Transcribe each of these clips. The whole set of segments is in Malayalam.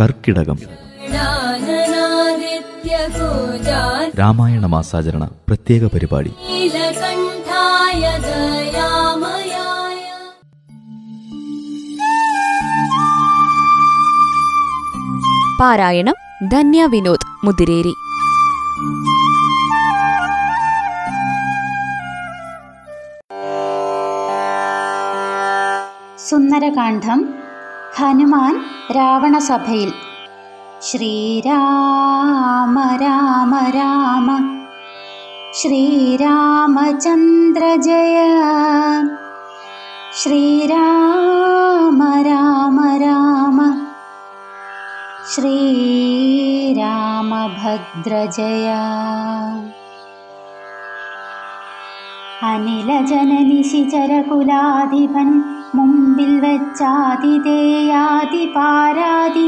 കർക്കിടകം. രാമായണ മാസാചരണ പ്രത്യേക പരിപാടി. പാരായണം ധന്യ വിനോദ് മുതിരേരി. സുന്ദരകാന്ഡം ഹനുമാൻ രാവണസഭയിൽ ശ്രീരാമ രാമ രാമ ശ്രീരാമചന്ദ്ര ജയ ശ്രീരാമ രാമ രാമ ശ്രീരാമഭദ്ര ജയ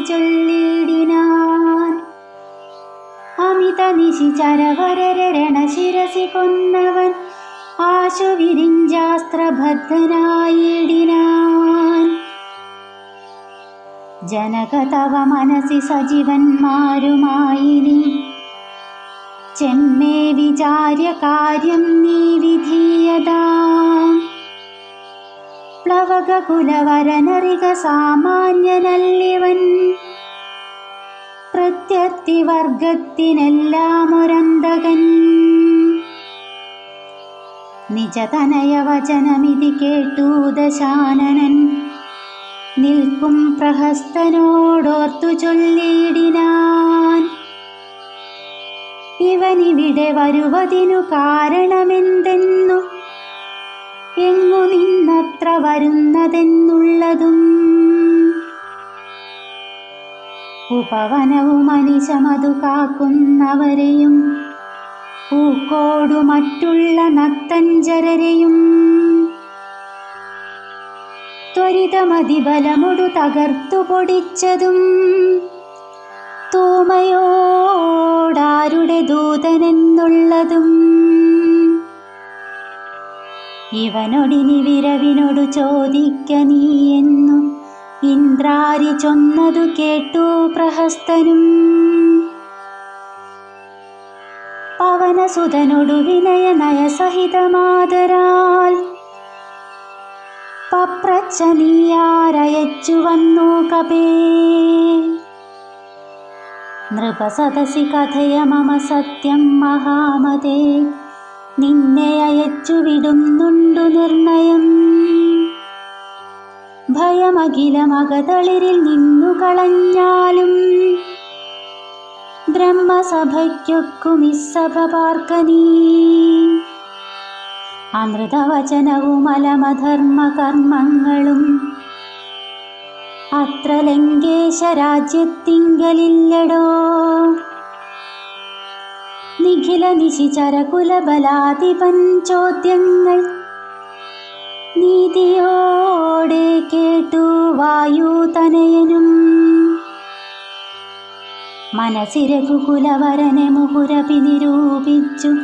ചൊല്ലിടിനാൻ അമിത നിശിചരവരരണശിരസി കൊന്നവൻ ആശു വിരിഞ്ചാസ്ത്രബദ്ധനായിടിനാൻ ജനക തവ മനസി സജീവന്മാരുമായിനി ചെമ്മേ വിചാര്യ കാര്യം നീ കുലവരനറിക സാമാന്യനല്ലിവൻ. പ്രത്യർത്തി വർഗത്തിനെല്ലാം ഒരന്തകൻ നിജതനയ വചനമിതി കേട്ടു ദശാനനൻ. നിൽക്കും പ്രഹസ്തനോടോർത്തു ചൊല്ലിയിടിനാൻ ഇവനിവിടെ വരുവതിനു കാരണമെന്തെന്നു എങ്ങു നിന്നത്ര വരുന്നതെന്നുള്ളതും ഉപവനവും അനിശമതു കാക്കുന്നവരെയും പൂക്കോടു മറ്റുള്ള നത്തഞ്ചരരെയും ത്വരിതമതിബലമൊടു തകർത്തു പൊടിച്ചതും തൂമയോടാരുടെ ദൂതനെന്നുള്ളതും ഇവനൊടിനി വിരവിനോടു ചോദിക്ക നീ എന്നു. ഇന്ദ്രാരി ചൊന്നതു കേട്ടു പ്രഹസ്തനും. പവനസുതനൊടു വിനയ നയസഹിതമാതരാൽ പപ്രച്ച നീയാരയച്ചു വന്നു കപേ. നൃപസദസി കഥയ മമ സത്യം മഹാമതേ. നിന്നെ അയച്ചു വിടുന്നുണ്ടു നിർണയം. ഭയമഖിലമകതളിരിൽ നിന്നു കളഞ്ഞാലും ബ്രഹ്മസഭയ്ക്കൊക്കുമിസ്സഭ പാർക്കനീ. അമൃതവചനവും അലമധർമ്മ കർമ്മങ്ങളും അത്ര ലങ്കേശ രാജ്യത്തിങ്കലില്ലടോ നിഖില നിശിചര കുലബലാധിപൻ ചോദ്യങ്ങൾ നീതിയോടെ കേട്ടു വായു തനയനും മനസ്സിരഘുകുലവരനെ മുഹുരപി നിരൂപിച്ചു.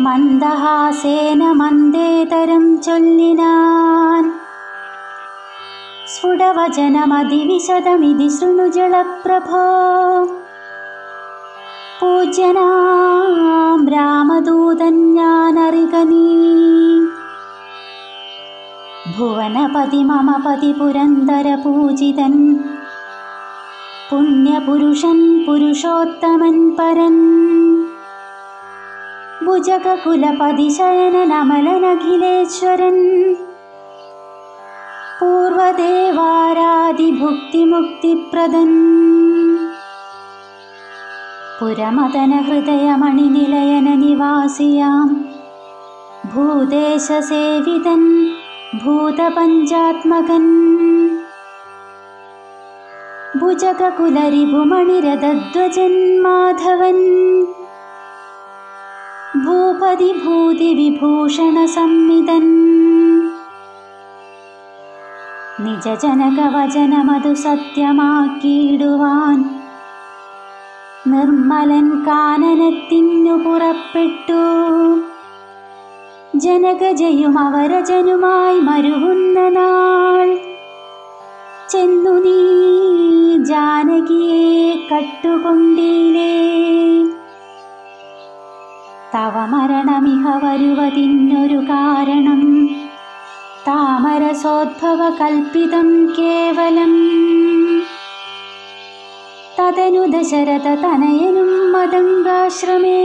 മന്ദഹാസേന മന്ദേതരം ചൊല്ലിനാൻ. സ്ഫുടവചനമതിവിശദമിതി ശൃണുജളപ്രഭോ. पूजनां रामदूतन्यानरिगनी। भुवनपति मम पति पुरन्दरपूजितन् पुण्यपुरुषन् पुरुषोत्तमन् परन्। भुजगकुलपतिशयनलमलनखिलेश्वरन् पूर्वदेवारादिभुक्तिमुक्तिप्रदन् पुरमतन हृदयमणिनिलयननिवासियां भूतेशसेवितन् भूतपञ्चात्मकन् भुजककुलरिभुमणिरदध्वजन्माधवन् भूपतिभूतिविभूषणसम्मिदन् निजजनकवचनमधुसत्यमाकीडुवान्। നിർമ്മലൻ കാനനത്തിനു പുറപ്പെട്ടു. ജനകജയും അവരജനുമായി മരുവുന്ന ചെന്നു നീ ജാനകിയെ കട്ടുകൊണ്ടീലേ. തവ മരണമിഹ വരുവതിന്നൊരു കാരണം. താമരസോദ്ഭവ കൽപ്പിതം കേവലം തദനു ദശരഥ തനയനും മതങ്കാശ്രമേ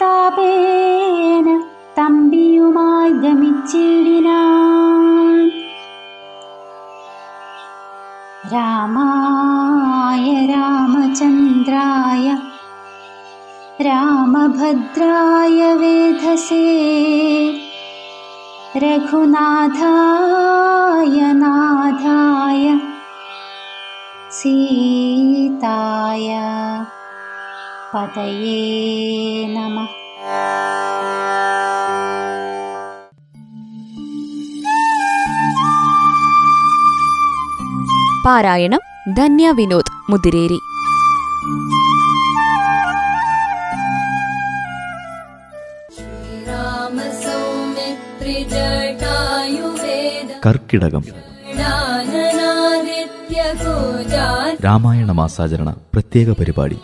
താപേന തമ്പിയുമായി ഗമിച്ചിടിനാൻ രാമായ രാമചന്ദ്രായ രാമഭദ്രായ വേധസേ രഘുനാഥായ നാഥായ സീതായ പതയേ നമഃ പാരായണം ധന്യ വിനോദ് മുതിരേരി राम सौमित्रिजटायुवेद കർക്കിടകം ज्ञाननादित्यगोजात् രാമായണ മാസാചരണ പ്രത്യേക പരിപാടി.